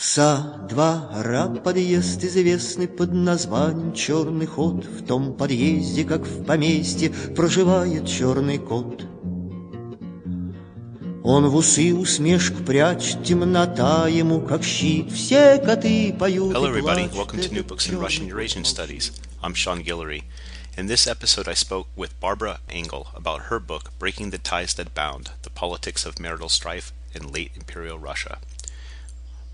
Со двора подъезд известный под названием «Черный ход». В том подъезде, как в поместье, проживает черный кот. Он в усы усмешку прячет, темнота ему как щит. Все коты поют Hello everybody, welcome to New Books in Russian Eurasian Studies. I'm Sean Guillory. In this episode I spoke with Barbara Engel about her book Breaking the Ties That Bound, The Politics of Marital Strife in Late Imperial Russia.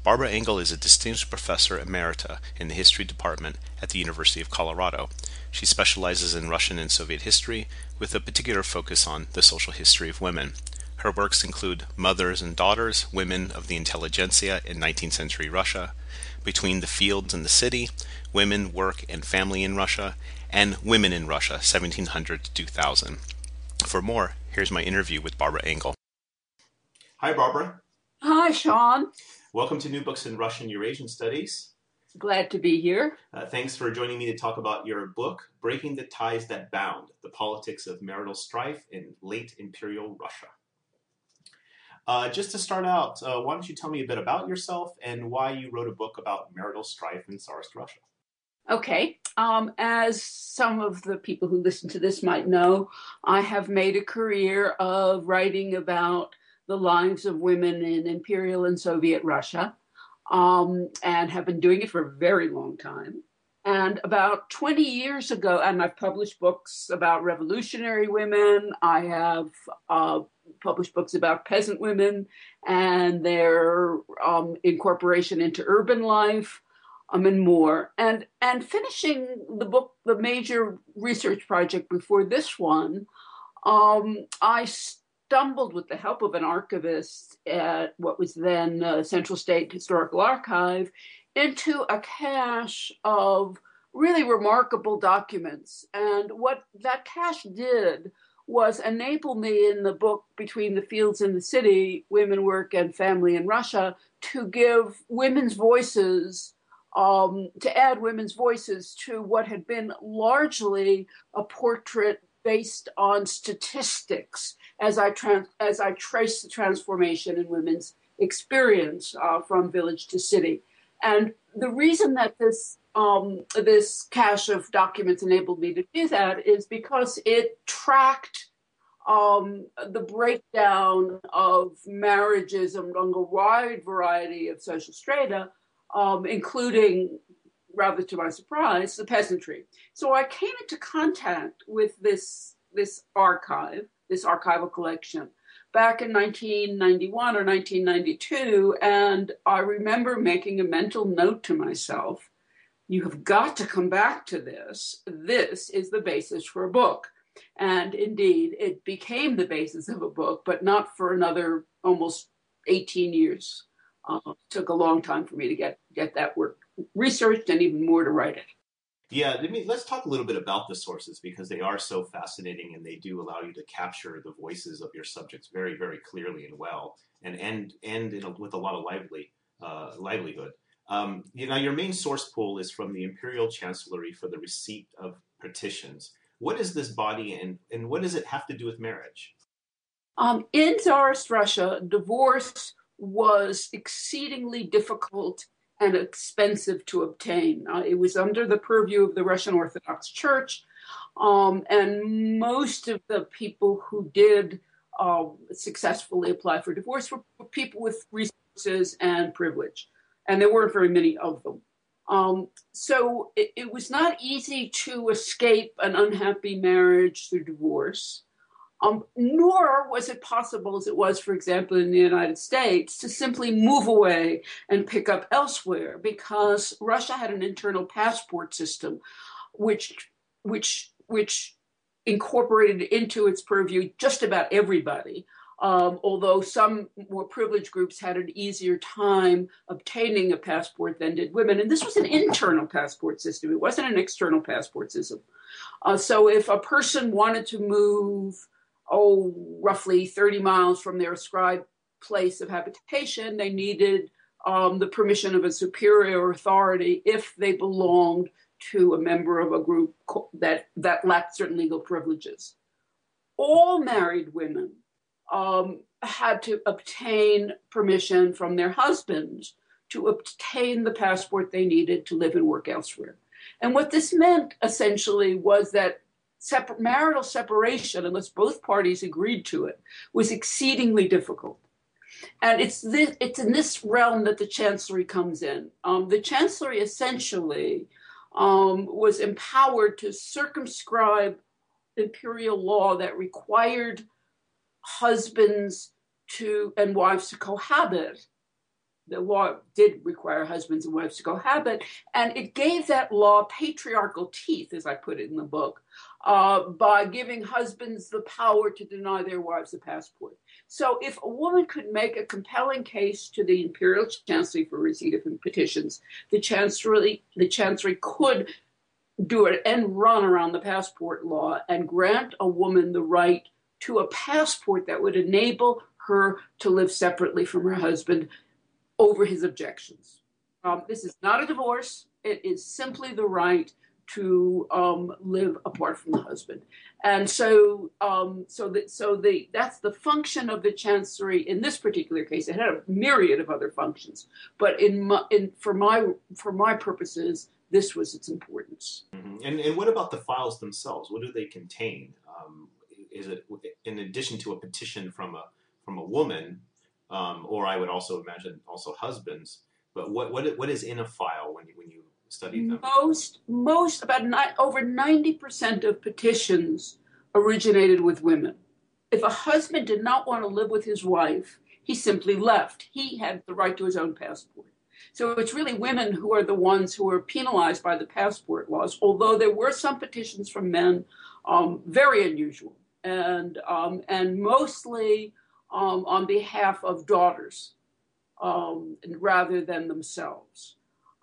Barbara Engel is a distinguished professor emerita in the history department at the University of Colorado. She specializes in Russian and Soviet history with a particular focus on the social history of women. Her works include Mothers and Daughters, Women of the Intelligentsia in 19th Century Russia, Between the Fields and the City, Women, Work, and Family in Russia, and Women in Russia, 1700 to 2000. For more, here's my interview with Barbara Engel. Hi, Barbara. Hi, Sean. Welcome to New Books in Russian Eurasian Studies. Glad to be here. Uh, thanks for joining me to talk about your book, Breaking the Ties That Bound The Politics of Marital Strife in Late Imperial Russia. Uh, just to start out, uh, why don't you tell me a bit about yourself and why you wrote a book about marital strife in Tsarist Russia? Okay. Um, as some of the people who listen to this might know, I have made a career of writing about the lives of women in Imperial and Soviet Russia um, and have been doing it for a very long time. And about 20 years ago, and I've published books about revolutionary women. I have uh, published books about peasant women and their um, incorporation into urban life, um, and more. And and finishing the book, the major research project before this one, um, I stumbled with the help of an archivist at what was then uh, Central State Historical Archive into a cache of really remarkable documents. And what that cache did was enable me in the book Between the Fields and the City Women, Work, and Family in Russia to give women's voices. Um, to add women's voices to what had been largely a portrait based on statistics as I trans- as I trace the transformation in women's experience uh, from village to city. And the reason that this um, this cache of documents enabled me to do that is because it tracked um, the breakdown of marriages among a wide variety of social strata, um, including, rather to my surprise, the peasantry. So I came into contact with this this archive, this archival collection, back in 1991 or 1992, and I remember making a mental note to myself you have got to come back to this. This is the basis for a book. And indeed, it became the basis of a book, but not for another almost 18 years. Uh, it took a long time for me to get, get that work researched and even more to write it. Yeah, I mean, let's talk a little bit about the sources because they are so fascinating and they do allow you to capture the voices of your subjects very, very clearly and well, and end end a, with a lot of lively uh, livelihood. Um, you know, your main source pool is from the Imperial Chancellery for the receipt of petitions. What is this body, and and what does it have to do with marriage? Um, in Tsarist Russia, divorce was exceedingly difficult and expensive to obtain. Uh, it was under the purview of the Russian Orthodox Church, um, and most of the people who did uh, successfully apply for divorce were people with resources and privilege, and there weren't very many of them. Um, so it, it was not easy to escape an unhappy marriage through divorce. Um, nor was it possible, as it was, for example, in the United States, to simply move away and pick up elsewhere because Russia had an internal passport system, which which which incorporated into its purview just about everybody. Um, although some more privileged groups had an easier time obtaining a passport than did women. And this was an internal passport system, it wasn't an external passport system. Uh, so if a person wanted to move, oh, roughly 30 miles from their ascribed place of habitation, they needed um, the permission of a superior authority if they belonged to a member of a group that, that lacked certain legal privileges. All married women um, had to obtain permission from their husbands to obtain the passport they needed to live and work elsewhere. And what this meant essentially was that separ- marital separation, unless both parties agreed to it, was exceedingly difficult. And it's this, it's in this realm that the chancellery comes in. Um, the chancellery essentially um, was empowered to circumscribe imperial law that required husbands to and wives to cohabit. The law did require husbands and wives to cohabit, and it gave that law patriarchal teeth, as I put it in the book, uh, by giving husbands the power to deny their wives a passport. So, if a woman could make a compelling case to the imperial chancellery for receipt of petitions, the chancellery the could do it and run around the passport law and grant a woman the right to a passport that would enable her to live separately from her husband over his objections. Um, this is not a divorce, it is simply the right to um, live apart from the husband. And so, um, so that so the that's the function of the chancery in this particular case. It had a myriad of other functions, but in my, in for my for my purposes, this was its importance. Mm-hmm. And and what about the files themselves? What do they contain? Um, is it in addition to a petition from a from a woman, um, or I would also imagine also husbands. But what what what is in a file when you when you study them? Most most about ni- over ninety percent of petitions originated with women. If a husband did not want to live with his wife, he simply left. He had the right to his own passport. So it's really women who are the ones who are penalized by the passport laws, although there were some petitions from men, um, very unusual and um, and mostly um, on behalf of daughters um, rather than themselves.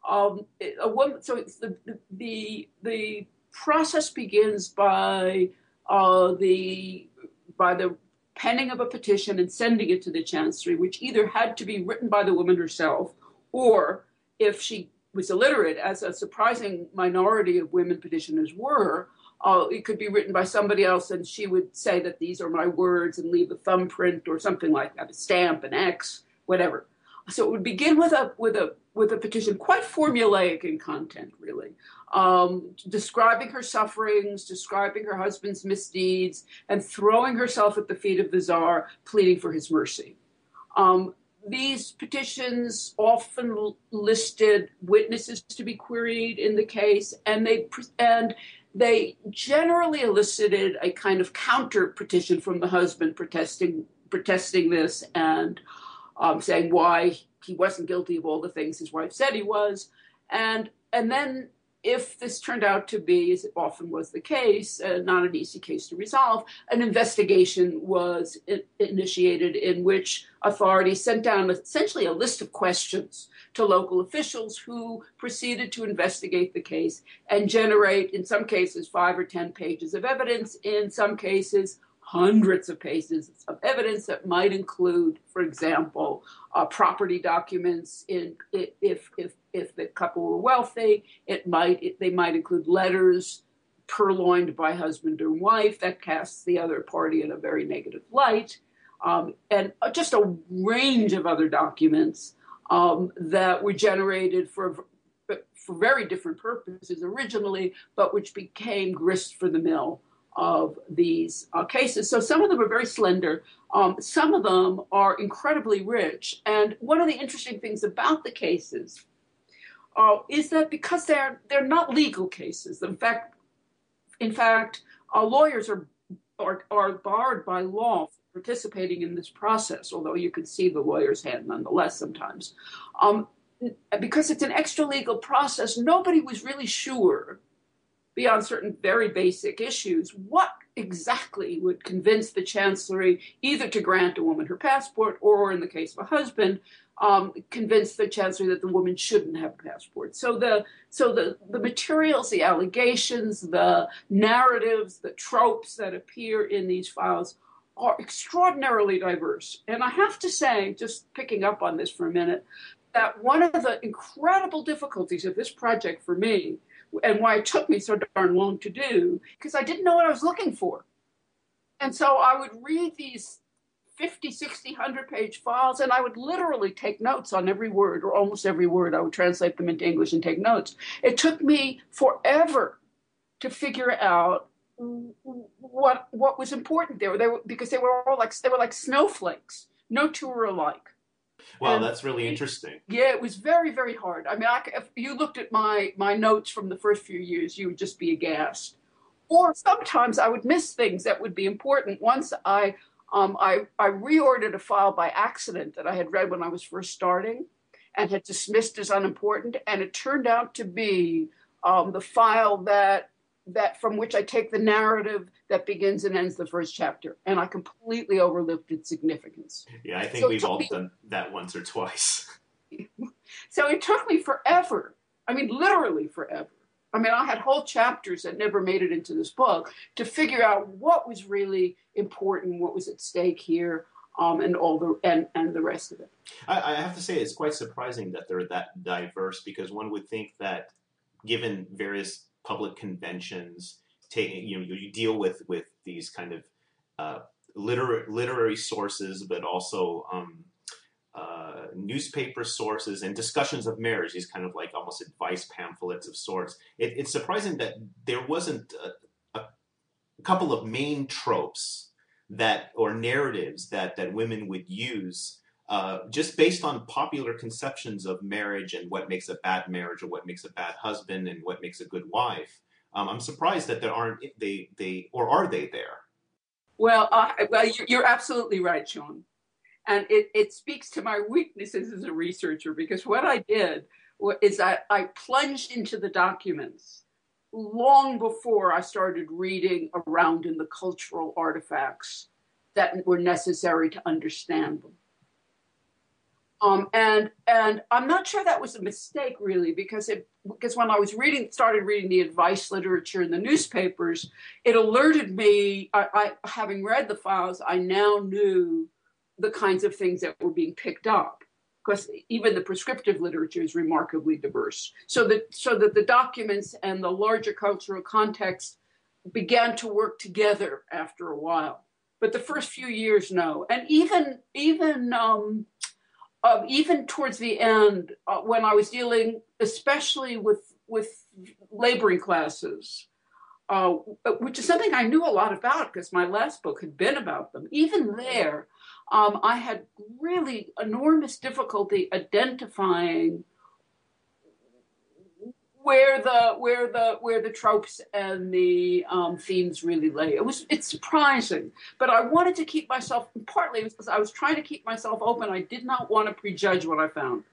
Um, a woman, so the, the the process begins by uh, the by the penning of a petition and sending it to the chancery, which either had to be written by the woman herself, or if she was illiterate, as a surprising minority of women petitioners were, uh, it could be written by somebody else, and she would say that these are my words and leave a thumbprint or something like that, a stamp, an X, whatever. So it would begin with a with a with a petition, quite formulaic in content, really, um, describing her sufferings, describing her husband's misdeeds, and throwing herself at the feet of the czar, pleading for his mercy. Um, these petitions often listed witnesses to be queried in the case, and they and they generally elicited a kind of counter petition from the husband protesting protesting this and um, saying why he wasn't guilty of all the things his wife said he was. And and then if this turned out to be, as it often was the case, uh, not an easy case to resolve, an investigation was I- initiated in which authorities sent down essentially a list of questions to local officials who proceeded to investigate the case and generate, in some cases, five or 10 pages of evidence, in some cases, hundreds of pages of evidence that might include, for example, uh, property documents. In if if if the couple were wealthy, it might it, they might include letters purloined by husband or wife that casts the other party in a very negative light, um, and uh, just a range of other documents um, that were generated for for very different purposes originally, but which became grist for the mill of these uh, cases. So some of them are very slender. Um, some of them are incredibly rich. And one of the interesting things about the cases uh, is that because they're they're not legal cases. In fact, in fact, uh, lawyers are, are are barred by law from participating in this process. Although you can see the lawyer's hand nonetheless sometimes. Um, because it's an extra legal process, nobody was really sure beyond certain very basic issues, what exactly would convince the chancellery either to grant a woman her passport or, in the case of a husband, um, convince the chancellery that the woman shouldn't have a passport. So the so the the materials, the allegations, the narratives, the tropes that appear in these files are extraordinarily diverse. And I have to say, just picking up on this for a minute, that one of the incredible difficulties of this project for me and why it took me so darn long to do, because I didn't know what I was looking for. And so I would read these 50, 60, 100 page files, and I would literally take notes on every word or almost every word. I would translate them into English and take notes. It took me forever to figure out what what was important there. They were, because they were all like they were like snowflakes. No two were alike. Wow, and that's really interesting. Yeah, it was very, very hard. I mean, I, if you looked at my my notes from the first few years, you would just be aghast. Or sometimes I would miss things that would be important. Once I um, I, I reordered a file by accident that I had read when I was first starting and had dismissed as unimportant, and it turned out to be um, the file that that from which I take the narrative that begins and ends the first chapter, and I completely overlooked its significance. Yeah, I think so we've all me, done that once or twice. so it took me forever. I mean, literally forever. I mean, I had whole chapters that never made it into this book to figure out what was really important, what was at stake here, um, and all the and and the rest of it. I, I have to say, it's quite surprising that they're that diverse because one would think that, given various public conventions, taking you know you deal with with these kind of uh, literary literary sources, but also um, uh, newspaper sources and discussions of marriage. These kind of like almost advice pamphlets of sorts. It, it's surprising that there wasn't a, a, couple of main tropes that or narratives that that women would use. Uh, just based on popular conceptions of marriage and what makes a bad marriage or what makes a bad husband and what makes a good wife, um, I'm surprised that there aren't they they or are they there? Well, uh, well, you're absolutely right, Sean, and it it speaks to my weaknesses as a researcher because what I did is I, I plunged into the documents long before I started reading around in the cultural artifacts that were necessary to understand them. Um, and and I'm not sure that was a mistake really because it because when I was reading started reading the advice literature in the newspapers, it alerted me. I, I having read the files, I now knew the kinds of things that were being picked up because even the prescriptive literature is remarkably diverse. So that so that the documents and the larger cultural context began to work together after a while. But the first few years, no, and even even um, uh, even towards the end, uh, when I was dealing, especially with with laboring classes, uh, which is something I knew a lot about because my last book had been about them. Even there, um, I had really enormous difficulty identifying where the where the where the tropes and the um, themes really lay. It was it's surprising, but I wanted to keep myself partly because I was trying to keep myself open. I did not want to prejudge what I found.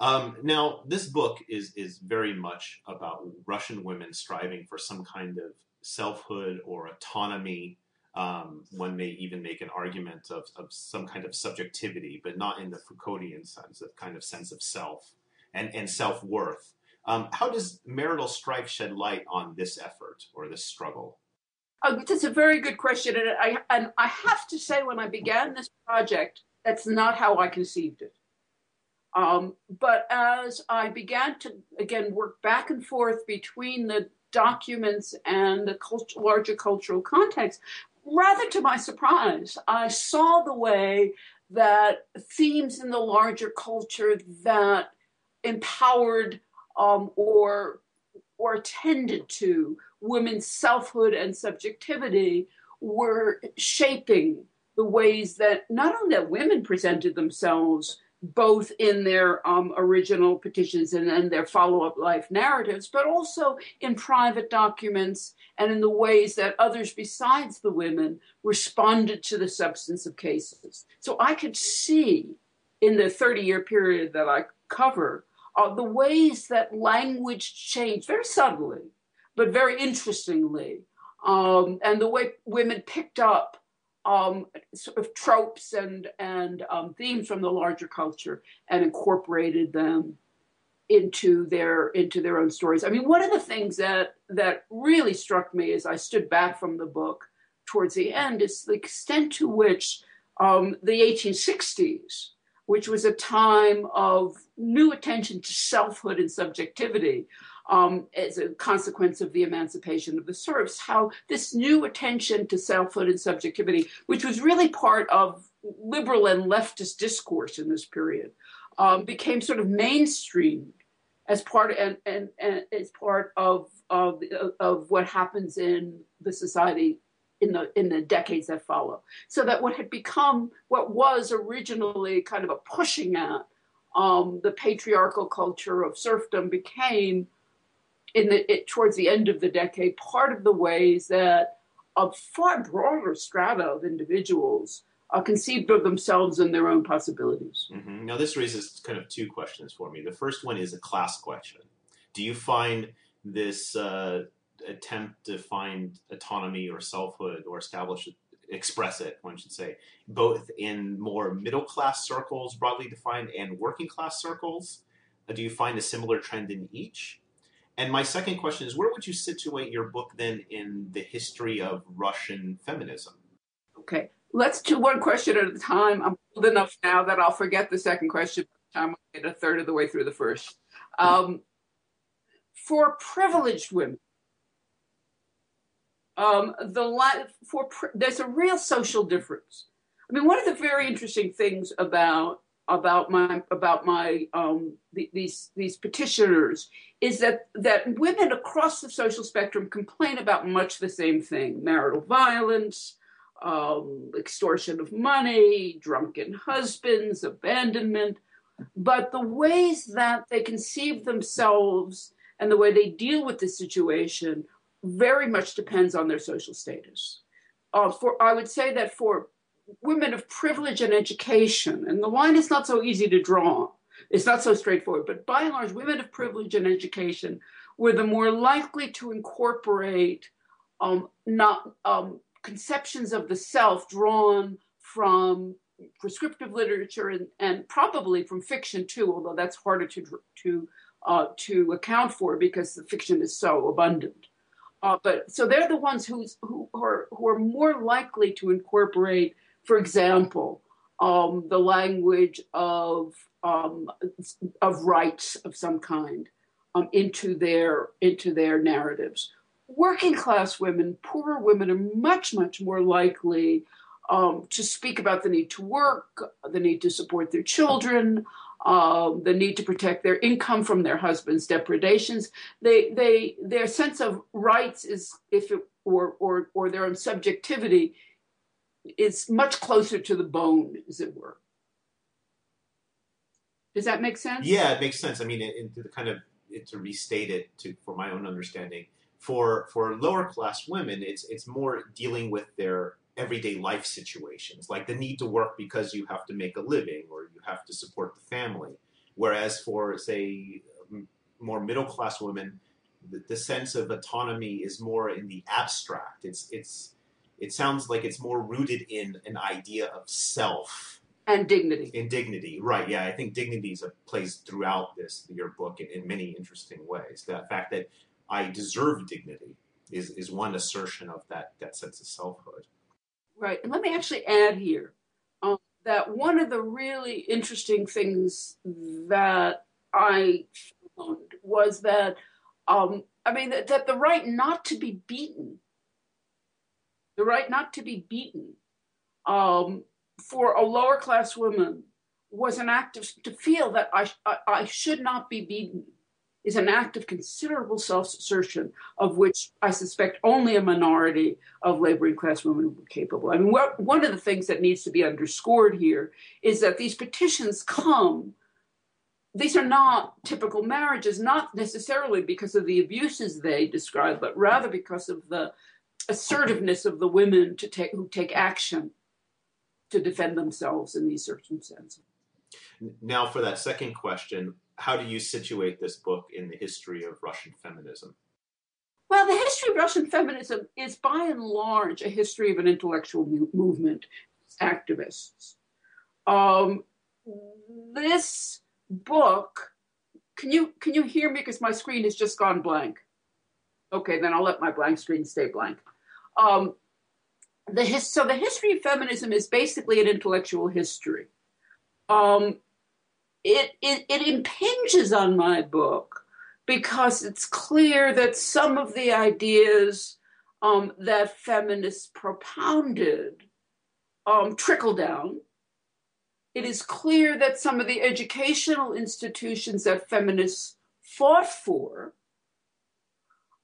Um, now, this book is is very much about Russian women striving for some kind of selfhood or autonomy. Um, one may even make an argument of, of some kind of subjectivity, but not in the Foucauldian sense, of kind of sense of self and, and self worth. Um, how does marital strife shed light on this effort or this struggle? Oh, that's a very good question, and I and I have to say, when I began this project, that's not how I conceived it. Um, but as I began to again work back and forth between the documents and the cult- larger cultural context, rather to my surprise, I saw the way that themes in the larger culture that empowered um, or or attended to. Women's selfhood and subjectivity were shaping the ways that not only that women presented themselves both in their um, original petitions and, and their follow-up life narratives but also in private documents and in the ways that others besides the women responded to the substance of cases. So i could see in the 30 year period that i cover uh, the ways that language changed very subtly, but very interestingly, um, and the way women picked up um, sort of tropes and and um, themes from the larger culture and incorporated them into their into their own stories. I mean, one of the things that that really struck me as I stood back from the book towards the end is the extent to which um, the 1860s, which was a time of new attention to selfhood and subjectivity, um, as a consequence of the emancipation of the serfs, how this new attention to selfhood and subjectivity, which was really part of liberal and leftist discourse in this period, um, became sort of mainstream as part and, and, and as part of of, of what happens in the society in the in the decades that follow. So that what had become what was originally kind of a pushing at um, the patriarchal culture of serfdom became in the it, towards the end of the decade part of the ways that a far broader strata of individuals uh, conceived of themselves and their own possibilities. Mm-hmm. Now, this raises kind of two questions for me. The first one is a class question. Do you find this uh, attempt to find autonomy or selfhood or establish it, express it, one should say, both in more middle class circles, broadly defined, and working class circles? Uh, do you find a similar trend in each? And my second question is where would you situate your book then in the history of Russian feminism? Okay let's do one question at a time. I'm old enough now that I'll forget the second question by the time I get a third of the way through the first. Um, for privileged women, um, the for there's a real social difference. I mean, one of the very interesting things about about my about my um, the, these these petitioners is that that women across the social spectrum complain about much the same thing: marital violence, um, extortion of money, drunken husbands, abandonment. But the ways that they conceive themselves and the way they deal with the situation very much depends on their social status. Uh, for I would say that for women of privilege and education, and the line is not so easy to draw. It's not so straightforward, but by and large, women of privilege and education were the more likely to incorporate um, not um, conceptions of the self drawn from prescriptive literature and, and probably from fiction too, although that's harder to to uh, to account for because the fiction is so abundant. Uh, but so they're the ones who's, who are who are more likely to incorporate, for example, um, the language of um, of rights of some kind um, into their into their narratives. Working class women, poorer women, are much, much more likely um, to speak about the need to work, the need to support their children, the need to protect their income from their husband's depredations. They, they, their sense of rights is, if it, or, or, or their own subjectivity, is much closer to the bone, as it were. Does that make sense? Yeah, it makes sense. I mean, kind of to restate it to for my own understanding, for for lower class women, it's it's more dealing with their everyday life situations, like the need to work because you have to make a living or you have to support the family. Whereas for say more middle class women, the, the sense of autonomy is more in the abstract. It's it's it sounds like it's more rooted in an idea of self and dignity. In dignity, right? Yeah, I think dignity is a place throughout this your book in, in many interesting ways. The fact that I deserve dignity is, is one assertion of that, that sense of selfhood. Right. And let me actually add here um, that one of the really interesting things that I found was that, um, I mean, that, that the right not to be beaten, the right not to be beaten um, for a lower class woman was an act of to feel that I, I, I should not be beaten is an act of considerable self assertion, of which I suspect only a minority of laboring class women were capable. I mean, what, one of the things that needs to be underscored here is that these petitions come. These are not typical marriages, not necessarily because of the abuses they describe, but rather because of the assertiveness of the women to take, who take action to defend themselves in these circumstances. Now, for that second question, how do you situate this book in the history of Russian feminism? Well, the history of Russian feminism is by and large a history of an intellectual mu- movement, activists. Um, this book, can you can you hear me? Because my screen has just gone blank. Okay, then I'll let my blank screen stay blank. Um, the his, so the history of feminism is basically an intellectual history. Um, it, it it impinges on my book because it's clear that some of the ideas um, that feminists propounded um, trickle down. It is clear that some of the educational institutions that feminists fought for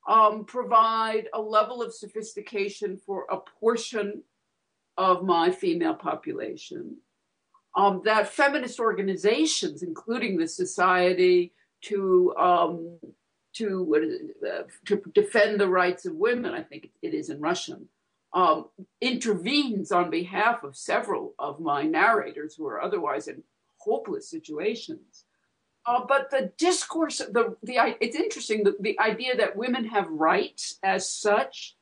um, provide a level of sophistication for a portion of my female population. Um, that feminist organizations, including the Society to um, to uh, to defend the rights of women, I think it is in Russian, um, intervenes on behalf of several of my narrators who are otherwise in hopeless situations. Uh, but the discourse, the the it's interesting. The, the idea that women have rights as such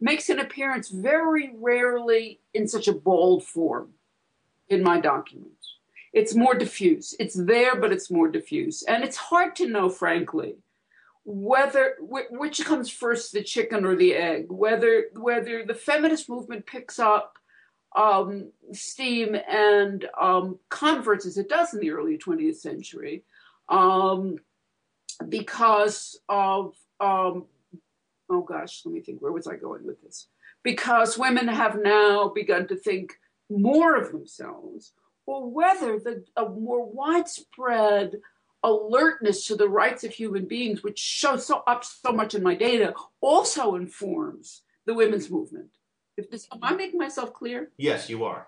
makes an appearance very rarely in such a bold form in my documents. It's more diffuse. It's there, but it's more diffuse, and it's hard to know, frankly, whether which comes first, the chicken or the egg. Whether whether the feminist movement picks up um, steam and um, converts as it does in the early 20th century, um, because of um, oh gosh, let me think. Where was I going with this? Because women have now begun to think more of themselves, or whether the a more widespread alertness to the rights of human beings, which shows so up so much in my data, also informs the women's movement. If this, am I making myself clear? Yes, you are.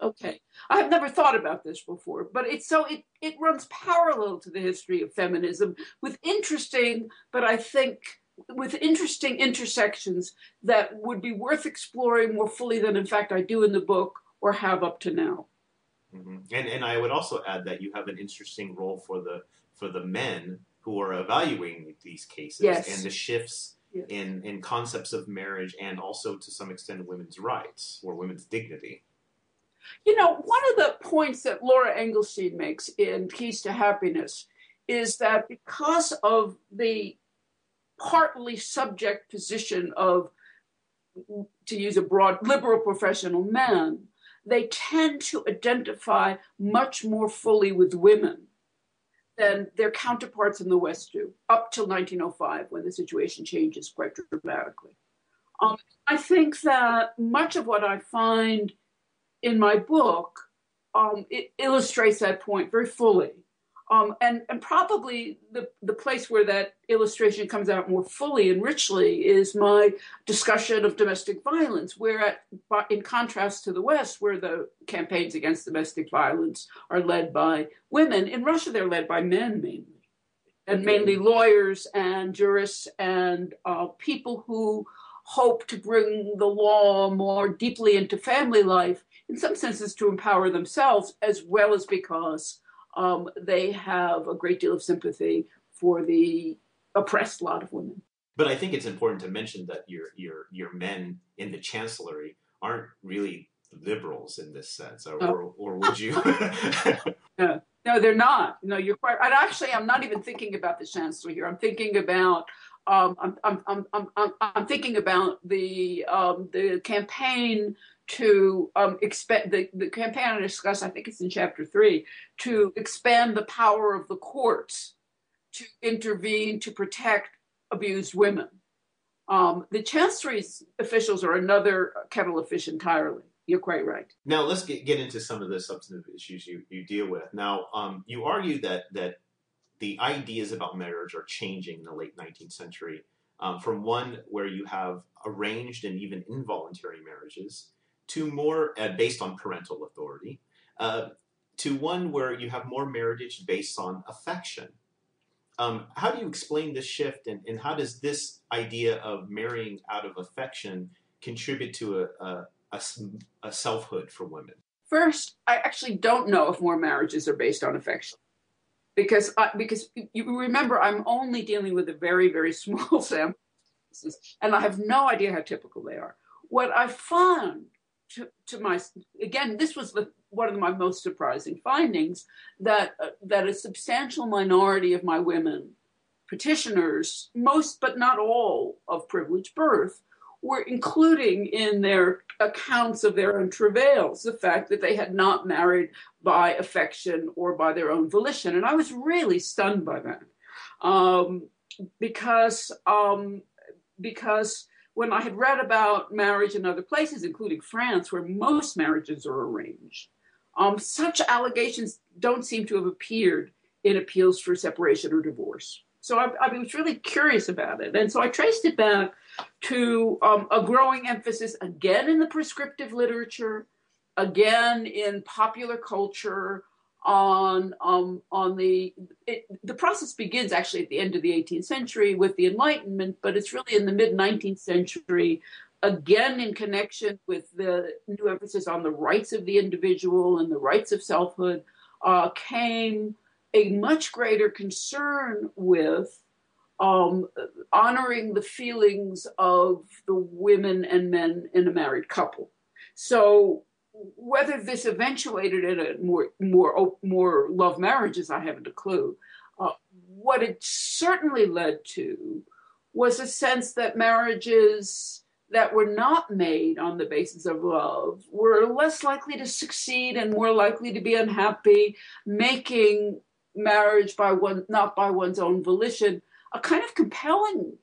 Okay. I have never thought about this before, but it's so it, it runs parallel to the history of feminism with interesting, but I think with interesting intersections that would be worth exploring more fully than in fact I do in the book or have up to now. Mm-hmm. And and I would also add that you have an interesting role for the for the men who are evaluating these cases yes. and the shifts yes. in in concepts of marriage and also to some extent women's rights or women's dignity. You know, one of the points that Laura Engelstein makes in Keys to Happiness is that because of the partly subject position of, to use a broad, liberal professional men, they tend to identify much more fully with women than their counterparts in the West do, up till 1905, when the situation changes quite dramatically. Um, I think that much of what I find in my book, um, illustrates that point very fully. Um, and, and probably the, the place where that illustration comes out more fully and richly is my discussion of domestic violence, where, at, in contrast to the West, where the campaigns against domestic violence are led by women, in Russia they're led by men mainly, and mainly lawyers and jurists and uh, people who hope to bring the law more deeply into family life in some senses to empower themselves as well as because um, they have a great deal of sympathy for the oppressed lot of women. But I think it's important to mention that your your your men in the chancellery aren't really liberals in this sense, or, oh. or, or would you? no, no, they're not. No, you're quite. And actually, I'm not even thinking about the chancellor here. I'm thinking about. Um, I'm, I'm, I'm, I'm, I'm thinking about the um, the campaign to um, expand the, the campaign I discussed, I think it's in chapter three, to expand the power of the courts to intervene to protect abused women. Um, the chancery's officials are another kettle of fish entirely. You're quite right. Now let's get, get into some of the substantive issues you, you deal with. Now, um, you argue that that the ideas about marriage are changing in the late 19th century um, from one where you have arranged and even involuntary marriages to more uh, based on parental authority, uh, to one where you have more marriage based on affection. Um, how do you explain this shift, and, and, how does this idea of marrying out of affection contribute to a, a, a, a selfhood for women? First, I actually don't know if more marriages are based on affection because I, because you remember I'm only dealing with a very very small sample and I have no idea how typical they are. What I found to, to my again, this was the, one of my most surprising findings that uh, that a substantial minority of my women petitioners, most but not all of privileged birth, were including in their accounts of their own travails the fact that they had not married by affection or by their own volition. And I was really stunned by that um, because, um, because when I had read about marriage in other places, including France, where most marriages are arranged, um, such allegations don't seem to have appeared in appeals for separation or divorce. So I, I was really curious about it. And so I traced it back to um, a growing emphasis again in the prescriptive literature, again in popular culture on um, on the it, the process begins actually at the end of the 18th century with the Enlightenment, but it's really in the mid 19th century, again in connection with the new emphasis on the rights of the individual and the rights of selfhood, uh, came a much greater concern with um, honoring the feelings of the women and men in a married couple. So whether this eventuated in a more more more love marriages, I haven't a clue. Uh, what it certainly led to was a sense that marriages that were not made on the basis of love were less likely to succeed and more likely to be unhappy, making marriage by one not by one's own volition a kind of compelling,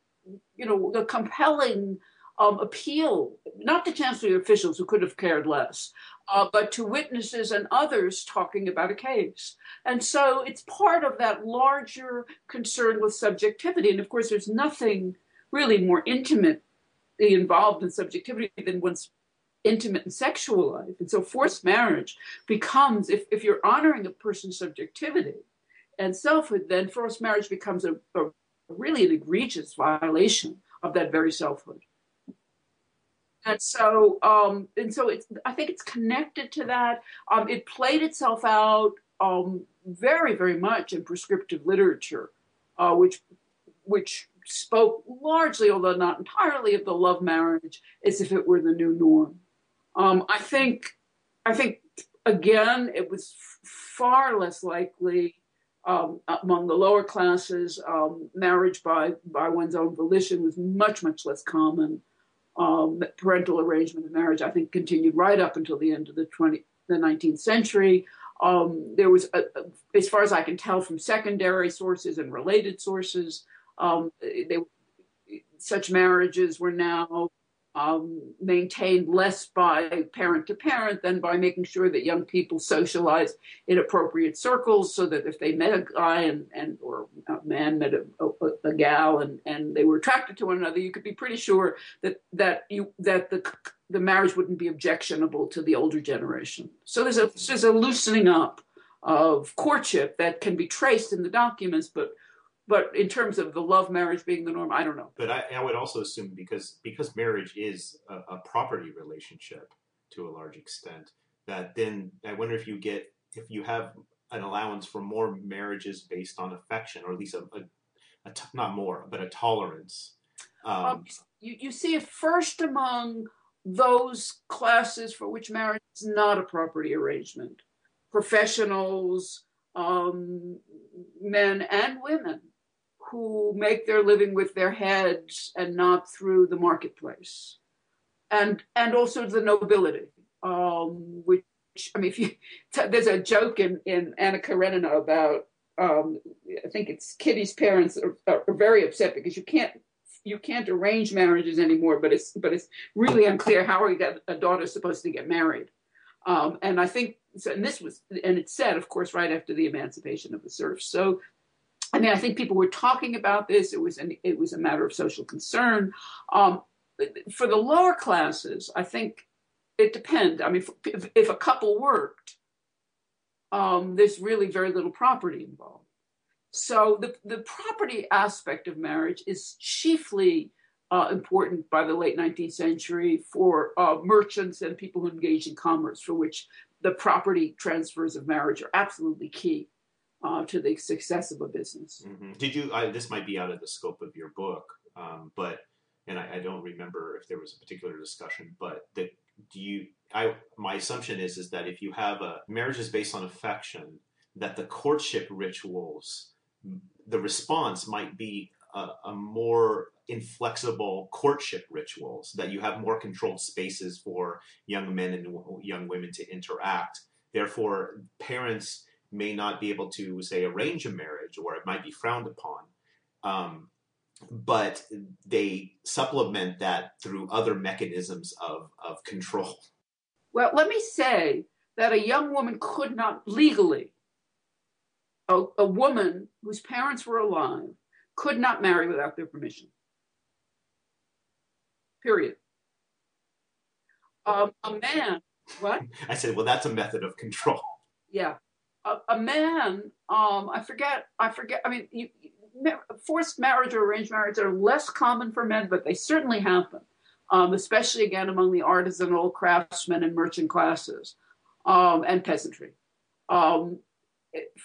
you know, the compelling um, appeal, not to Chancery officials who could have cared less, uh, but to witnesses and others talking about a case. And so it's part of that larger concern with subjectivity. And of course, there's nothing really more intimately involved in subjectivity than one's intimate and sexual life. And so forced marriage becomes, if, if you're honoring a person's subjectivity and selfhood, then forced marriage becomes a, a really an egregious violation of that very selfhood. And so, um, and so it's, I think it's connected to that. Um, it played itself out um, very, very much in prescriptive literature, uh, which, which spoke largely, although not entirely, of the love marriage as if it were the new norm. Um, I think, I think again, it was far less likely um, among the lower classes, um, marriage by, by one's own volition was much, much less common. Um, parental arrangement of marriage, I think, continued right up until the end of the 20, the 19th century. Um, there was, a, a, as far as I can tell from secondary sources and related sources, um, they, such marriages were now um, maintained less by parent to parent than by making sure that young people socialize in appropriate circles so that if they met a guy and, and or a man met a, a, a, gal and, and they were attracted to one another, you could be pretty sure that that you that the the marriage wouldn't be objectionable to the older generation. So there's a there's a loosening up of courtship that can be traced in the documents, but but in terms of the love marriage being the norm, I don't know. But I, I would also assume because because marriage is a, a, property relationship to a large extent, that then I wonder if you get if you have an allowance for more marriages based on affection, or at least a, a, a t- not more, but a tolerance. Um, um, you, you see it first among those classes for which marriage is not a property arrangement, professionals, um, men and women who make their living with their heads and not through the marketplace, and and also the nobility, um, which I mean, if you there's a joke in in Anna Karenina about um, I think it's Kitty's parents are, are, very upset because you can't you can't arrange marriages anymore, but it's but it's really unclear how are you a daughter supposed to get married. Um, and I think, and this was, and it's said, of course, right after the emancipation of the serfs. So I mean, I think people were talking about this. It was an, it was a matter of social concern. Um, for the lower classes, I think it depends. I mean, if, if a couple worked, um, there's really very little property involved. So the, the property aspect of marriage is chiefly uh, important by the late 19th century for uh, merchants and people who engage in commerce, for which the property transfers of marriage are absolutely key uh, to the success of a business. Mm-hmm. Did you? I, this might be out of the scope of your book, um, but and I, I don't remember if there was a particular discussion, but that do you? I my assumption is is that if you have a marriage is based on affection, that the courtship rituals, the response might be a, a more inflexible courtship rituals that you have more controlled spaces for young men and young women to interact. Therefore, parents may not be able to say arrange a marriage or it might be frowned upon. Um, but they supplement that through other mechanisms of, of control. Well, let me say that a young woman could not legally, a, a woman whose parents were alive, could not marry without their permission. Period. Um, a man, what? I said, well, that's a method of control. Yeah. A, man, um, I forget, I forget, I mean, you, forced marriage or arranged marriage are less common for men, but they certainly happen, um, especially again among the artisanal craftsmen and merchant classes um, and peasantry. Um,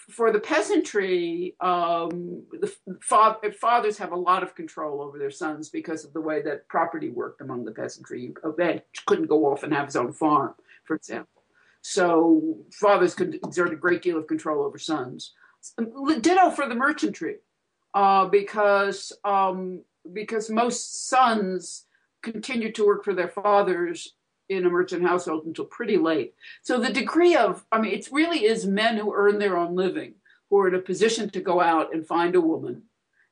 for the peasantry, um, the fathers have a lot of control over their sons because of the way that property worked among the peasantry. A man couldn't go off and have his own farm, for example. So fathers could exert a great deal of control over sons. Ditto for the merchantry uh, because um, because most sons continue to work for their fathers in a merchant household until pretty late. So the degree of, I mean, it really is men who earn their own living who are in a position to go out and find a woman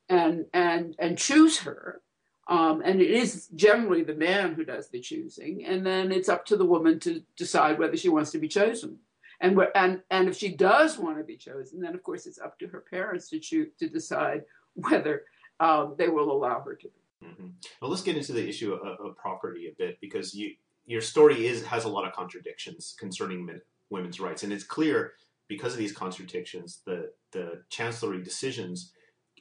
and and and choose her. Um, and it is generally the man who does the choosing, and then it's up to the woman to decide whether she wants to be chosen. And, and, and if she does want to be chosen, then of course it's up to her parents to choose to decide whether um, they will allow her to be. Mm-hmm. Well, let's get into the issue of, of, property a bit because you, your story is has a lot of contradictions concerning men, women's rights, and it's clear because of these contradictions, the the chancellery decisions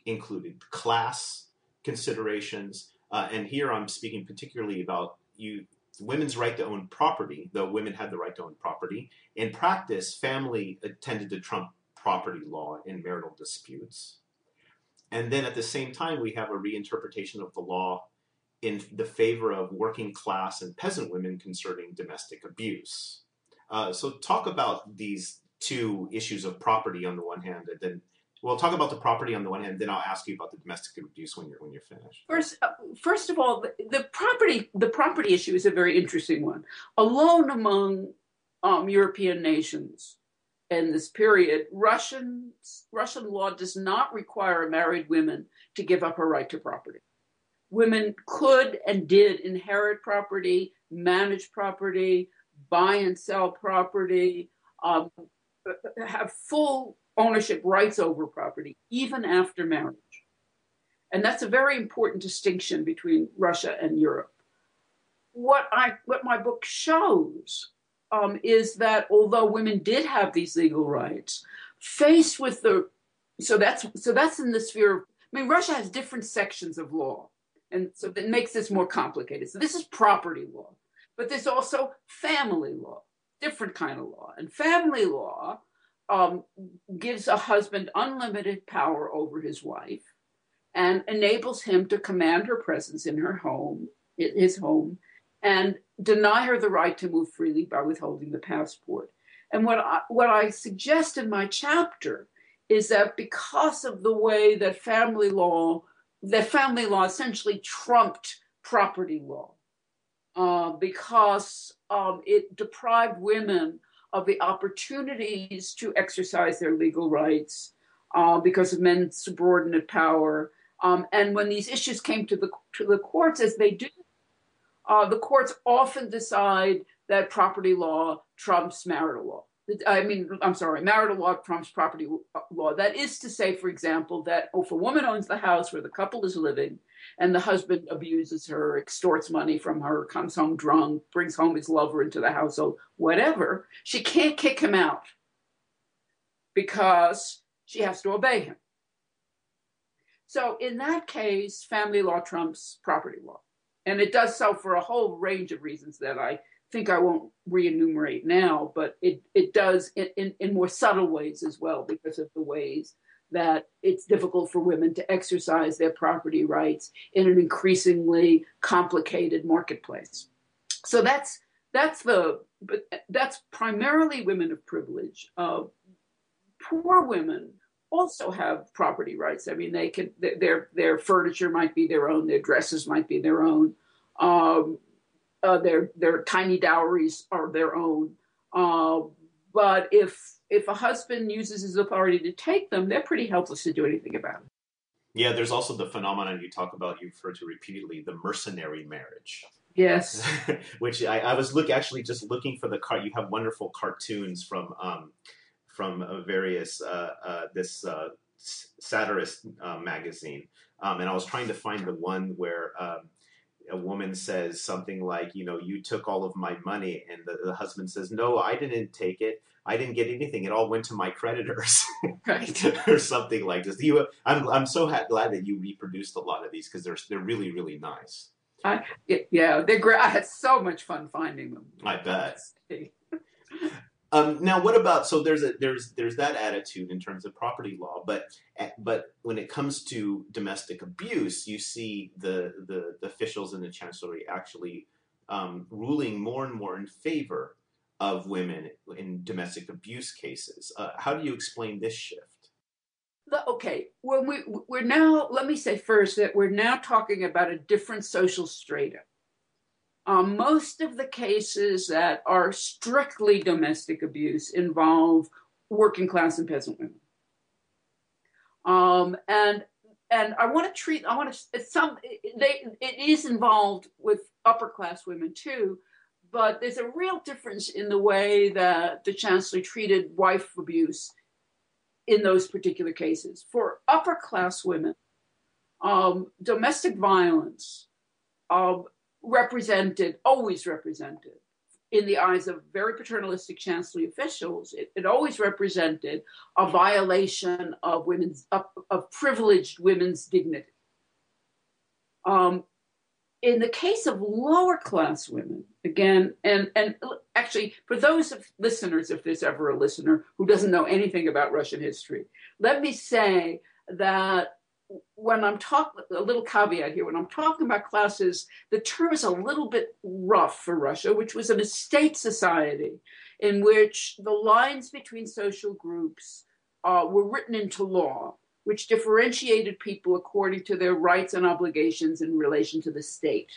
included class considerations, uh, and here I'm speaking particularly about you women's right to own property, though women had the right to own property. In practice, family tended to trump property law in marital disputes. And then at the same time, we have a reinterpretation of the law in the favor of working class and peasant women concerning domestic abuse. Uh, so, talk about these two issues of property on the one hand, and then we'll talk about the property on the one hand. Then I'll ask you about the domestic abuse when you're when you're finished. First, uh, first of all, the, the, property the property issue is a very interesting one. Alone among um, European nations, in this period, Russian Russian law does not require a married women to give up her right to property. Women could and did inherit property, manage property, buy and sell property, um, have full ownership rights over property, even after marriage. And that's a very important distinction between Russia and Europe. What I what my book shows um, is that although women did have these legal rights, faced with the so that's so that's in the sphere of I mean Russia has different sections of law, and so that makes this more complicated. So this is property law, but there's also family law, different kind of law, and family law um, gives a husband unlimited power over his wife and enables him to command her presence in her home, his home, and deny her the right to move freely by withholding the passport. And what I, what I suggest in my chapter is that because of the way that family law, that family law essentially trumped property law, uh, because um, it deprived women of the opportunities to exercise their legal rights uh, because of men's subordinate power. Um, and when these issues came to the to the courts, as they do uh, the courts often decide that property law trumps marital law. I mean, I'm sorry, marital law trumps property law. That is to say, for example, that if a woman owns the house where the couple is living and the husband abuses her, extorts money from her, comes home drunk, brings home his lover into the household, whatever, she can't kick him out because she has to obey him. So in that case, family law trumps property law. And it does so for a whole range of reasons that I think I won't re-enumerate now, but it, it does in, in, in more subtle ways as well because of the ways that it's difficult for women to exercise their property rights in an increasingly complicated marketplace. So that's that's the that's primarily women of privilege. Uh, poor women also have property rights. I mean, they can their their furniture might be their own, their dresses might be their own, um, uh, their their tiny dowries are their own. Uh, but if if a husband uses his authority to take them, they're pretty helpless to do anything about it. Yeah, there's also the phenomenon you talk about, you refer to repeatedly, the mercenary marriage. Yes. Which I, I, was look actually just looking for the car. You have wonderful cartoons from um, from uh, various uh, uh, this uh, satirist uh, magazine, um, and I was trying to find the one where um, a woman says something like, you know, you took all of my money, and the, the, husband says, no, I didn't take it. I didn't get anything. It all went to my creditors, right. or something like this. You, I'm, I'm so glad that you reproduced a lot of these because they're they're really really nice. I, yeah, they're great. I had so much fun finding them. I bet. Um, now, what about so there's a there's there's that attitude in terms of property law, but but when it comes to domestic abuse, you see the the, the officials in the chancellery actually um, ruling more and more in favor of women in domestic abuse cases. Uh, how do you explain this shift? Okay, well, we we're now. Let me say first that we're now talking about a different social strata. Um, most of the cases that are strictly domestic abuse involve working class and peasant women. Um, and and I want to treat I want to some they it is involved with upper class women too, but there's a real difference in the way that the chancellor treated wife abuse in those particular cases. For upper class women, um, domestic violence um, represented, always represented, in the eyes of very paternalistic chancellery officials, it, it always represented a violation of women's of, of privileged women's dignity. Um, in the case of lower class women, again, and and actually, for those of listeners, if there's ever a listener who doesn't know anything about Russian history, let me say that when I'm talking, a little caveat here, when I'm talking about classes, the term is a little bit rough for Russia, which was an estate society in which the lines between social groups uh, were written into law, which differentiated people according to their rights and obligations in relation to the state.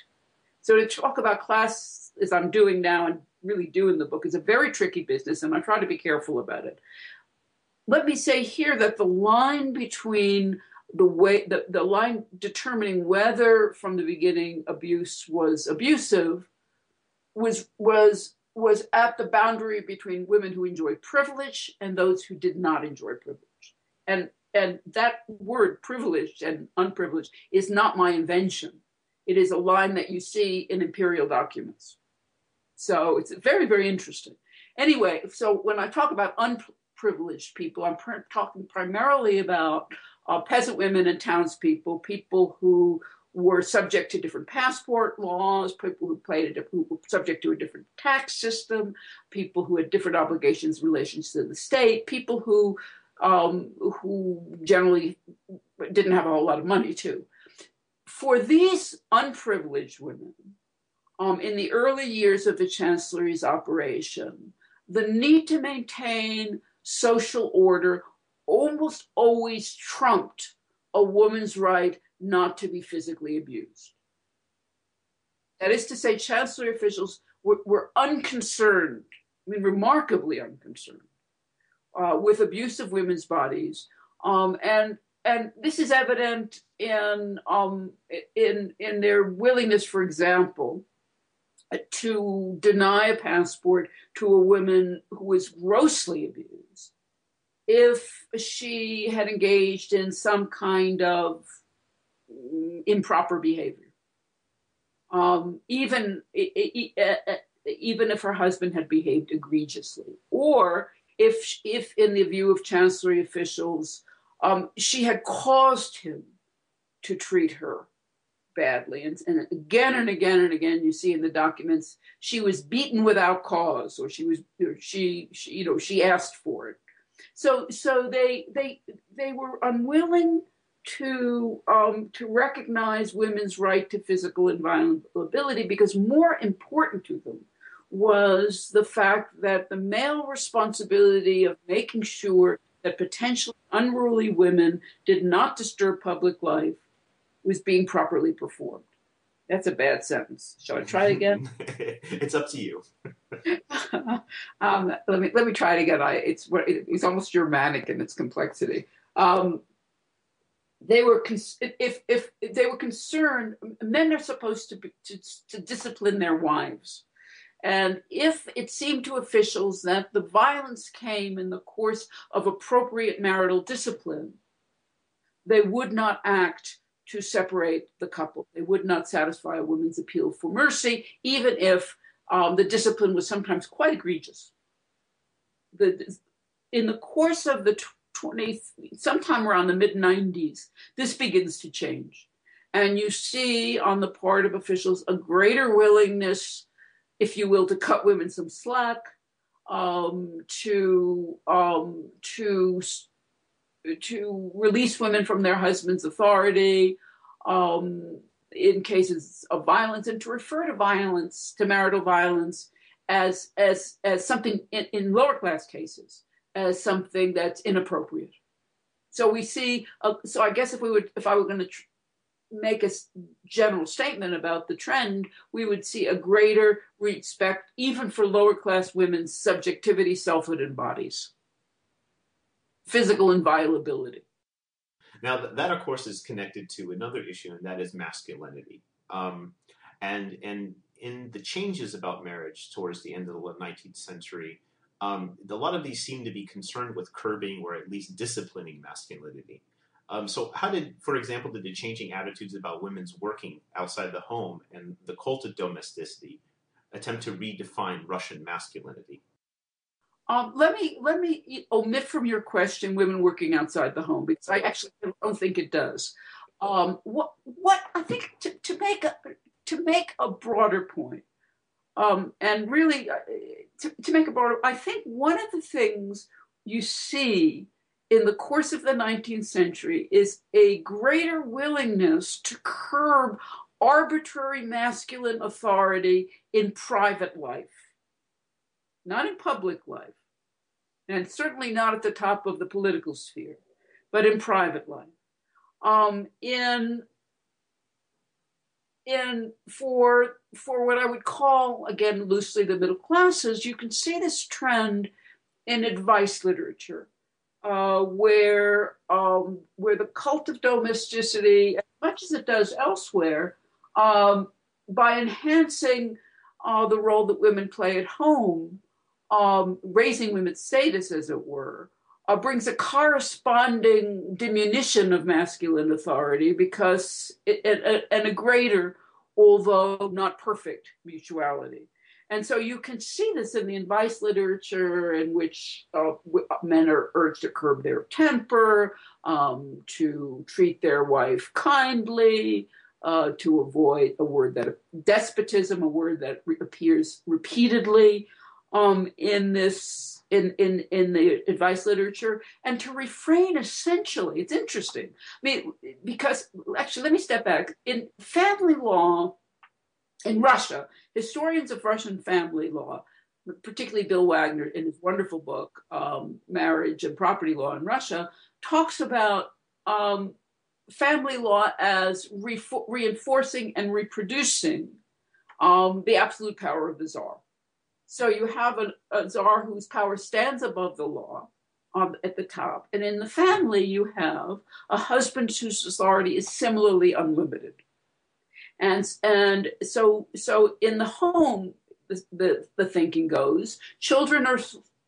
So to talk about class, as I'm doing now and really do in the book, is a very tricky business, and I try to be careful about it. Let me say here that the line between the way the, the line determining whether from the beginning abuse was abusive was was was at the boundary between women who enjoyed privilege and those who did not enjoy privilege and and that word privileged and unprivileged is not my invention. It is a line that you see in imperial documents. So it's very very interesting. Anyway so when i talk about unprivileged people i'm pr- talking primarily about uh, peasant women and townspeople, people who were subject to different passport laws, people who played a, who were subject to a different tax system, people who had different obligations in relation to the state, people who um, who generally didn't have a whole lot of money too. For these unprivileged women, um, in the early years of the Chancellery's operation, the need to maintain social order almost always trumped a woman's right not to be physically abused. That is to say, chancellery officials were, were unconcerned, I mean, remarkably unconcerned, uh, with abuse of women's bodies. Um, and and this is evident in um, in in their willingness, for example, to deny a passport to a woman who was grossly abused if she had engaged in some kind of improper behavior. Um, even even if her husband had behaved egregiously, or if if in the view of chancellery officials, um, she had caused him to treat her badly, and, and again and again and again, you see in the documents she was beaten without cause, or she was or she, she you know she asked for it. So so they they they were unwilling to um, to recognize women's right to physical inviolability because more important to them was the fact that the male responsibility of making sure that potentially unruly women did not disturb public life was being properly performed. That's a bad sentence. Shall I try it again? it's up to you. um, let me let me try it again. I, it's it's almost Germanic in its complexity. Um, they were if, if if they were concerned, men are supposed to be, to, to discipline their wives. And if it seemed to officials that the violence came in the course of appropriate marital discipline, they would not act to separate the couple. They would not satisfy a woman's appeal for mercy, even if um, the discipline was sometimes quite egregious. The, in the course of the 20th, sometime around the mid 90s, this begins to change. And you see on the part of officials a greater willingness if you will, to cut women some slack, um, to um, to to release women from their husband's authority um, in cases of violence, and to refer to violence, to marital violence, as as as something in, in lower class cases as something that's inappropriate. So we see. Uh, so I guess if we would, if I were going to tr- make a general statement about the trend, we would see a greater respect, even for lower class women's subjectivity, selfhood, and bodies, physical inviolability. Now, that of course is connected to another issue, and that is masculinity. Um, and and in the changes about marriage towards the end of the 19th century, um, a lot of these seem to be concerned with curbing or at least disciplining masculinity. Um, so, how did, for example, did the changing attitudes about women's working outside the home and the cult of domesticity attempt to redefine Russian masculinity? Um, let me let me omit from your question women working outside the home because I actually don't think it does. Um, what what I think to, to make a to make a broader point, um, and really uh, to, to make a broader, I think one of the things you see in the course of the 19th century is a greater willingness to curb arbitrary masculine authority in private life, not in public life, and certainly not at the top of the political sphere, but in private life. Um, in in for for what I would call again loosely the middle classes, you can see this trend in advice literature uh, where um, where the cult of domesticity, as much as it does elsewhere, um, by enhancing uh, the role that women play at home, um, raising women's status, as it were, uh, brings a corresponding diminution of masculine authority because it, it, and a greater, although not perfect, mutuality. And so you can see this in the advice literature in which uh, men are urged to curb their temper, um, to treat their wife kindly, uh, to avoid a word that despotism, a word that re- appears repeatedly um, in this in, in in the advice literature, and to refrain essentially. It's interesting. I mean, because actually, let me step back. In family law, in Russia, historians of Russian family law, particularly Bill Wagner in his wonderful book, um, Marriage and Property Law in Russia, talks about um, family law as re- reinforcing and reproducing um, the absolute power of the czar. So you have a, czar whose power stands above the law um, at the top. And in the family, you have a husband whose authority is similarly unlimited and and so so in the home the, the, the thinking goes children are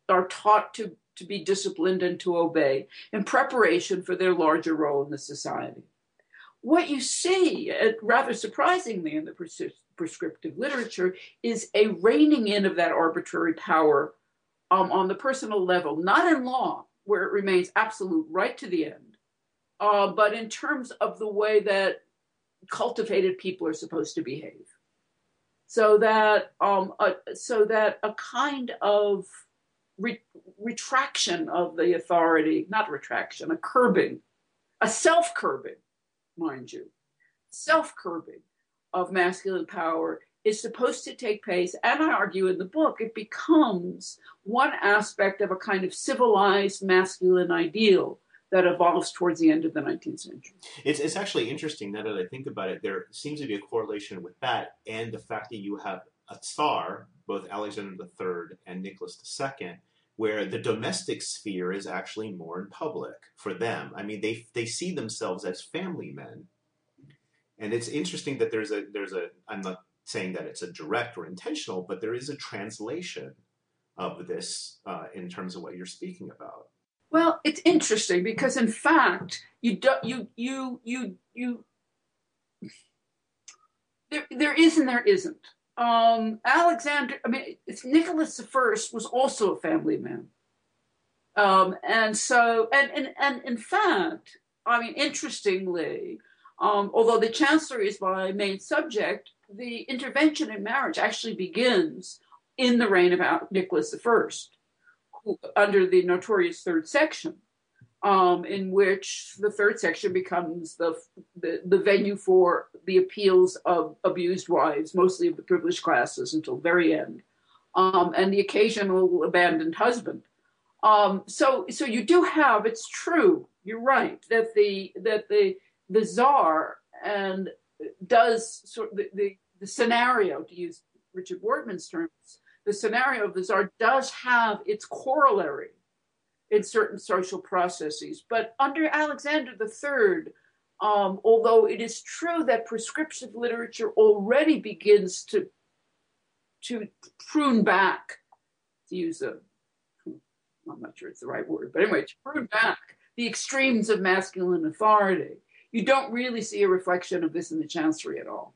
are taught to to be disciplined and to obey in preparation for their larger role in the society. What you see uh, rather surprisingly in the pres- prescriptive literature is a reining in of that arbitrary power um, on the personal level not in law where it remains absolute right to the end uh, but in terms of the way that cultivated people are supposed to behave. So that um, so that a kind of re- retraction of the authority, not retraction, a curbing, a self curbing, mind you, self curbing of masculine power is supposed to take place. And I argue in the book, it becomes one aspect of a kind of civilized masculine ideal that evolves towards the end of the 19th century. It's, it's actually interesting now that I think about it. There seems to be a correlation with that and the fact that you have a Tsar, both Alexander III and Nicholas II, where the domestic sphere is actually more in public for them. I mean, they they see themselves as family men, and it's interesting that there's a there's a I'm not saying that it's a direct or intentional, but there is a translation of this uh, in terms of what you're speaking about. Well, it's interesting because in fact, you don't you you you you there there is and there isn't um, Alexander, I mean, Nicholas I was also a family man. Um, and so, and, and, and in fact, I mean, interestingly, um, although the chancellery is my main subject, the intervention in marriage actually begins in the reign of Nicholas I, under the notorious third section um, in which the third section becomes the, the, the venue for the appeals of abused wives, mostly of the privileged classes, until very end, um, and the occasional abandoned husband. Um, so, so you do have. It's true. You're right that the that the the czar and does sort of the, the, the scenario to use Richard Wortman's terms. The scenario of the czar does have its corollary in certain social processes. But under Alexander III, um, although it is true that prescriptive literature already begins to to prune back, to use a, I'm not sure it's the right word, but anyway, to prune back the extremes of masculine authority, you don't really see a reflection of this in the chancery at all.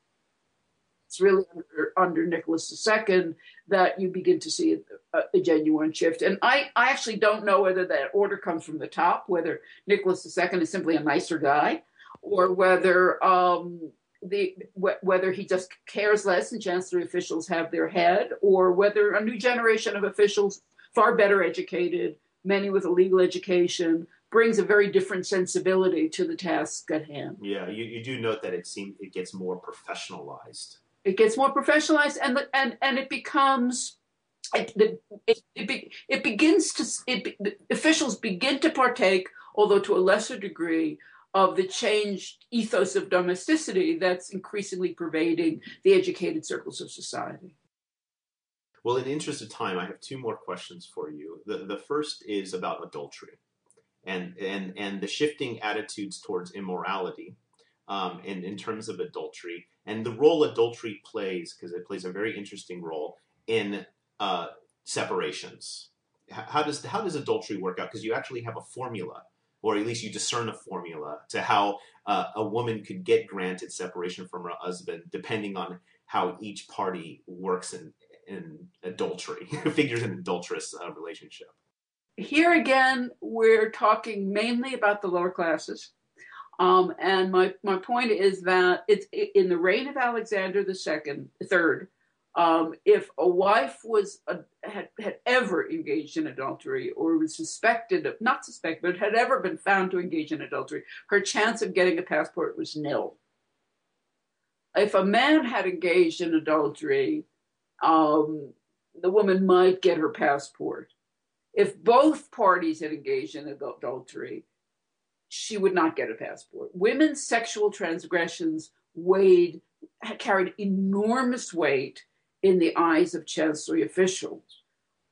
It's really under, under Nicholas II that you begin to see a, a, genuine shift. And I, I actually don't know whether that order comes from the top, whether Nicholas II is simply a nicer guy, or whether um, the wh- whether he just cares less and chancellery officials have their head, or whether a new generation of officials, far better educated, many with a legal education, brings a very different sensibility to the task at hand. Yeah, you, you do note that it seems it gets more professionalized it gets more professionalized and and and it becomes it, it, it, it begins to it, officials begin to partake although to a lesser degree of the changed ethos of domesticity that's increasingly pervading the educated circles of society. Well in the interest of time i have two more questions for you. The, the first is about adultery and, and, and the shifting attitudes towards immorality um, in, in terms of adultery and the role adultery plays, because it plays a very interesting role in uh, separations. How does how does adultery work out? Because you actually have a formula, or at least you discern a formula to how uh, a woman could get granted separation from her husband, depending on how each party works in in adultery, figures in adulterous uh, relationship. Here again, we're talking mainly about the lower classes um, and my, my point is that it's in the reign of Alexander II, third, um, if a wife was a, had, had ever engaged in adultery or was suspected of not suspected but had ever been found to engage in adultery, her chance of getting a passport was nil. If a man had engaged in adultery, um, the woman might get her passport. If both parties had engaged in adultery, she would not get a passport. Women's sexual transgressions weighed, carried enormous weight in the eyes of chancellery officials.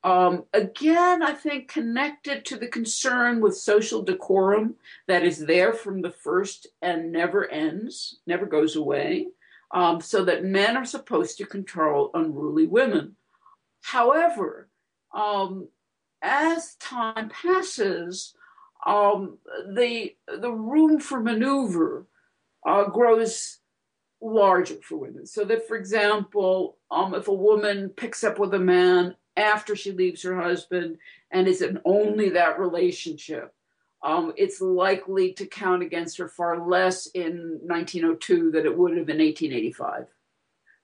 Um, again, I think connected to the concern with social decorum that is there from the first and never ends, never goes away, um, so that men are supposed to control unruly women. However, um, as time passes, um, the the room for maneuver uh, grows larger for women. So that, for example, um, if a woman picks up with a man after she leaves her husband and is in only that relationship, um, it's likely to count against her far less in 1902 than it would have in 1885.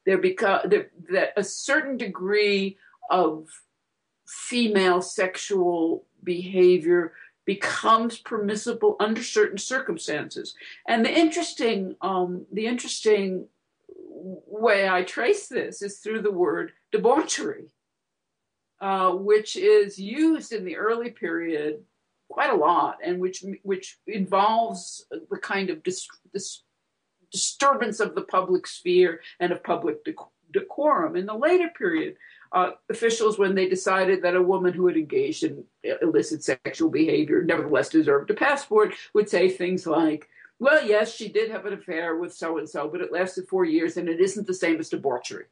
There because that a certain degree of female sexual behavior becomes permissible under certain circumstances. And the interesting, um, the interesting way I trace this is through the word debauchery, uh, which is used in the early period quite a lot, and which which involves the kind of dis, dis, disturbance of the public sphere and of public dec- decorum. In the later period, uh, officials, when they decided that a woman who had engaged in illicit sexual behavior nevertheless deserved a passport, would say things like, well, yes, she did have an affair with so and so, but it lasted four years and it isn't the same as debauchery.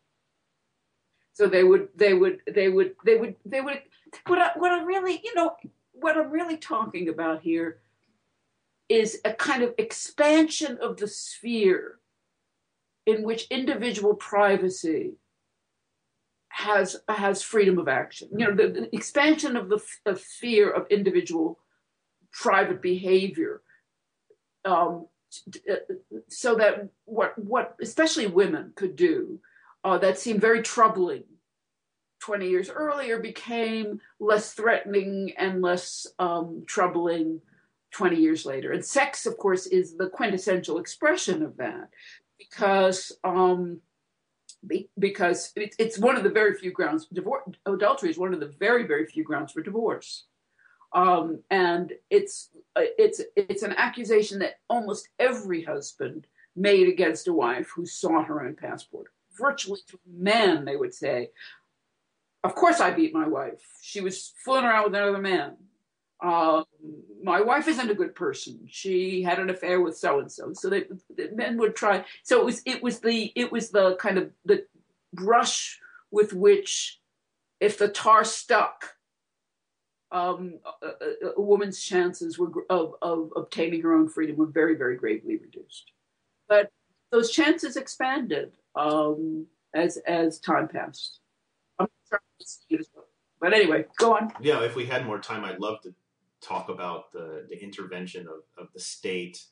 So they would, they would, they would, they would, they would, what I, what I really, you know, what I'm really talking about here is a kind of expansion of the sphere in which individual privacy has has freedom of action. You know, the, the expansion of the, the sphere of individual private behavior, um, so that what what especially women could do uh, that seemed very troubling 20 years earlier became less threatening and less um, troubling 20 years later. And sex, of course, is the quintessential expression of that because um, because it, it's one of the very few grounds. Divorce, adultery is one of the very, very few grounds for divorce, um, and it's it's it's an accusation that almost every husband made against a wife who sought her own passport. Virtually to men, they would say, "Of course, I beat my wife. She was fooling around with another man." Um, my wife isn't a good person. She had an affair with so and so. So that men would try. So it was it was the it was the kind of the brush with which, if the tar stuck, um, a, a, woman's chances were of, of obtaining her own freedom were very very greatly reduced. But those chances expanded um, as as time passed. But anyway, go on. Yeah, if we had more time, I'd love to talk about the, the intervention of, of the state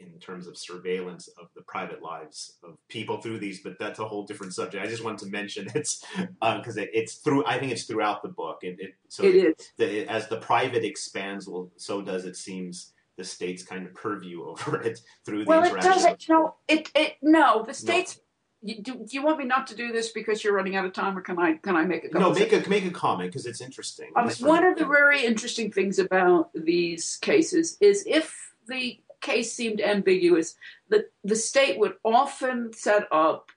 in terms of surveillance of the private lives of people through these, but that's a whole different subject. I just wanted to mention it's because uh, it, it's through. I think it's throughout the book. It, it so it is. The, as the private expands, well, so does it seems the state's kind of purview over it through the well, it doesn't. No, it it no. The state's do, do you want me not to do this because you're running out of time, or can I can I make a no? Make a make a comment because it's interesting. Um, one of the very interesting things about these cases is if the case seemed ambiguous, the the state would often set up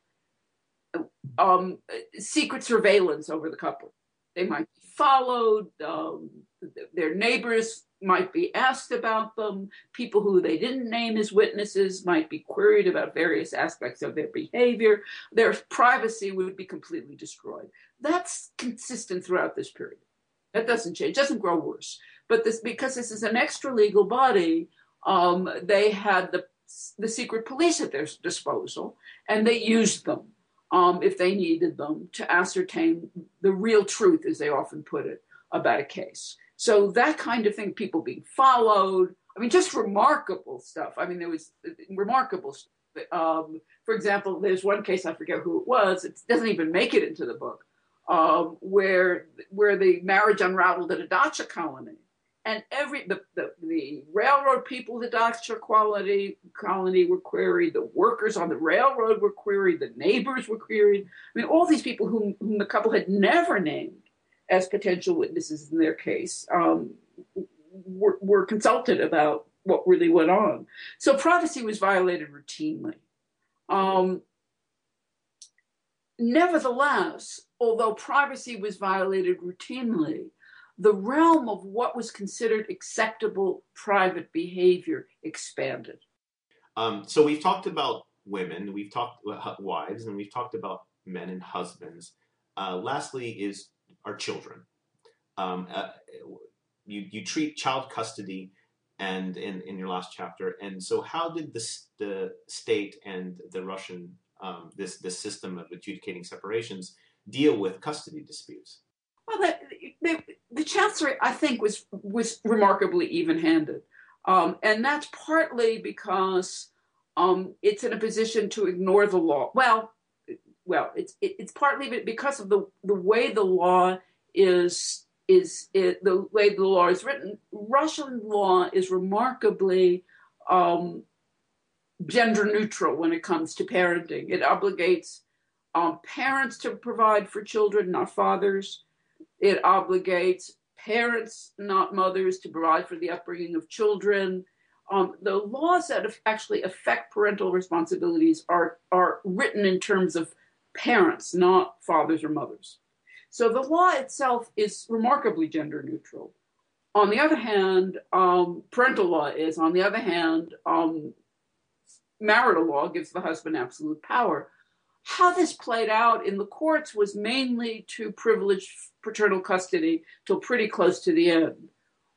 um, secret surveillance over the couple. They might be followed. Um, their neighbors might be asked about them. People who they didn't name as witnesses might be queried about various aspects of their behavior. Their privacy would be completely destroyed. That's consistent throughout this period. That doesn't change, doesn't grow worse. But this, because this is an extra legal body, um, they had the, the secret police at their disposal and they used them um, if they needed them to ascertain the real truth, as they often put it, about a case. So that kind of thing, people being followed. I mean, just remarkable stuff. I mean, there was remarkable. Um, for example, there's one case I forget who it was. It doesn't even make it into the book, um, where where the marriage unraveled at a dacha colony, and every the, the, the railroad people, the dacha quality colony were queried. The workers on the railroad were queried. The neighbors were queried. I mean, all these people whom, whom the couple had never named as potential witnesses in their case um, were, were consulted about what really went on. So privacy was violated routinely. Um, nevertheless, although privacy was violated routinely, the realm of what was considered acceptable private behavior expanded. Um, so we've talked about women, we've talked about wives, and we've talked about men and husbands. Uh, lastly, is our children. Um, uh, you you treat child custody and in, in your last chapter. And so, how did the the state and the Russian um, this this system of adjudicating separations deal with custody disputes? Well, the, the, the chancellery, I think, was was remarkably even-handed, um, and that's partly because um, it's in a position to ignore the law. Well, well, it's it, it's partly because of the the way the law is is it, the way the law is written. Russian law is remarkably um, gender neutral when it comes to parenting. It obligates um, parents to provide for children, not fathers. It obligates parents, not mothers, to provide for the upbringing of children. Um, the laws that actually affect parental responsibilities are, are written in terms of parents, not fathers or mothers. So the law itself is remarkably gender neutral. On the other hand, um, parental law is. On the other hand, um, marital law gives the husband absolute power. How this played out in the courts was mainly to privilege paternal custody till pretty close to the end.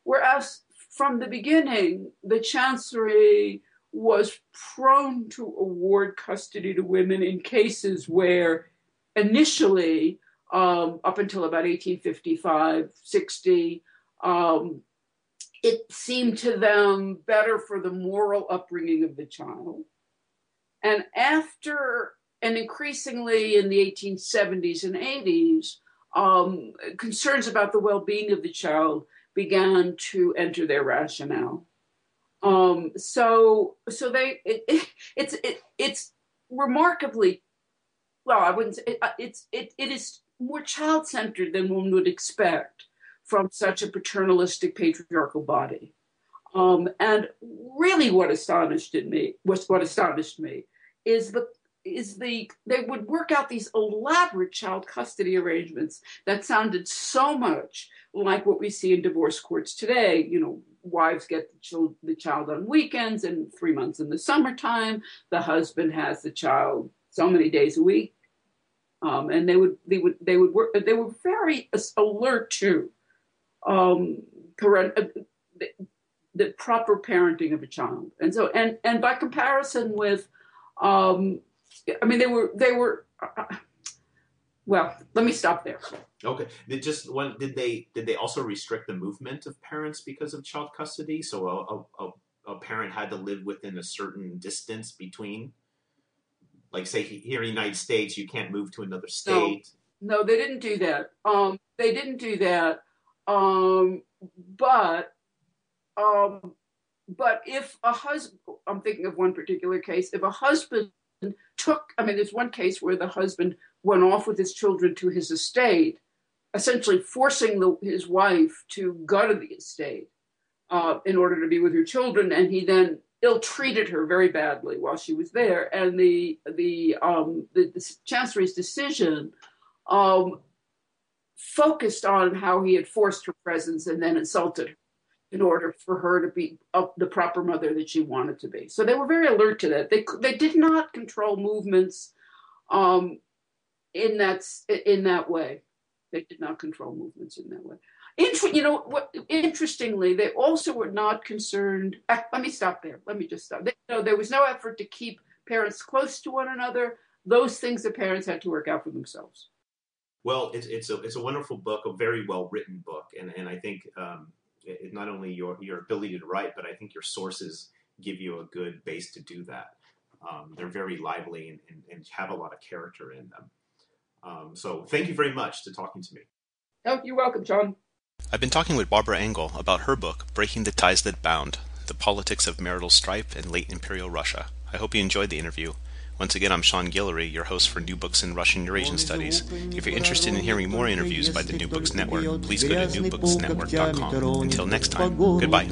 Whereas from the beginning, the Chancery was prone to award custody to women in cases where initially, um, up until about 1855 60, um, it seemed to them better for the moral upbringing of the child. And after, and increasingly in the 1870s and 80s, um, concerns about the well being of the child began to enter their rationale. Um, so, so they, it, it, it's, it, it's remarkably, well, I wouldn't say it, uh, it's, it, it is more child centered than one would expect from such a paternalistic patriarchal body. Um, and really, what astonished me was what astonished me is the is the they would work out these elaborate child custody arrangements that sounded so much like what we see in divorce courts today. You know, wives get the child, the child on weekends and three months in the summertime. The husband has the child so many days a week, um, and they would they would they would work. They were very alert to um, uh, the, the proper parenting of a child, and so and and by comparison with um, I mean, they were they were. Uh, well, let me stop there. Okay. Did just one did they did they also restrict the movement of parents because of child custody? So a, a, a parent had to live within a certain distance between, like say here in the United States, you can't move to another state. No, no they didn't do that. Um, they didn't do that. Um, but um, but if a husband, I'm thinking of one particular case, if a husband took, I mean, there's one case where the husband went off with his children to his estate, essentially forcing the, his wife to go to the estate uh, in order to be with her children, and he then ill-treated her very badly while she was there. And the the um, the, the chancery's decision um, focused on how he had forced her presence and then insulted her in order for her to be the proper mother that she wanted to be. So they were very alert to that. They they did not control movements um, in that in that way. They did not control movements in that way. Inter- you know what? Interestingly, they also were not concerned. Uh, let me stop there. Let me just stop. They, you know, there was no effort to keep parents close to one another. Those things the parents had to work out for themselves. Well, it's it's a it's a wonderful book, a very well written book, and and I think um, it, not only your your ability to write, but I think your sources give you a good base to do that. Um, they're very lively and, and, and, have a lot of character in them. Um, so thank you very much to talking to me. Oh, you're welcome, John. I've been talking with Barbara Engel about her book, Breaking the Ties That Bound The Politics of Marital Strife in Late Imperial Russia. I hope you enjoyed the interview. Once again, I'm Sean Guillory, your host for New Books in Russian Eurasian Studies. If you're interested in hearing more interviews by the New Books Network, please go to newbooksnetwork.com. Until next time, goodbye.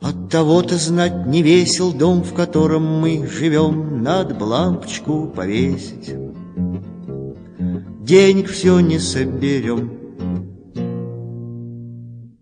От того-то знать не весел дом, в котором мы живем, Надо бы лампочку повесить. Денег все не соберем,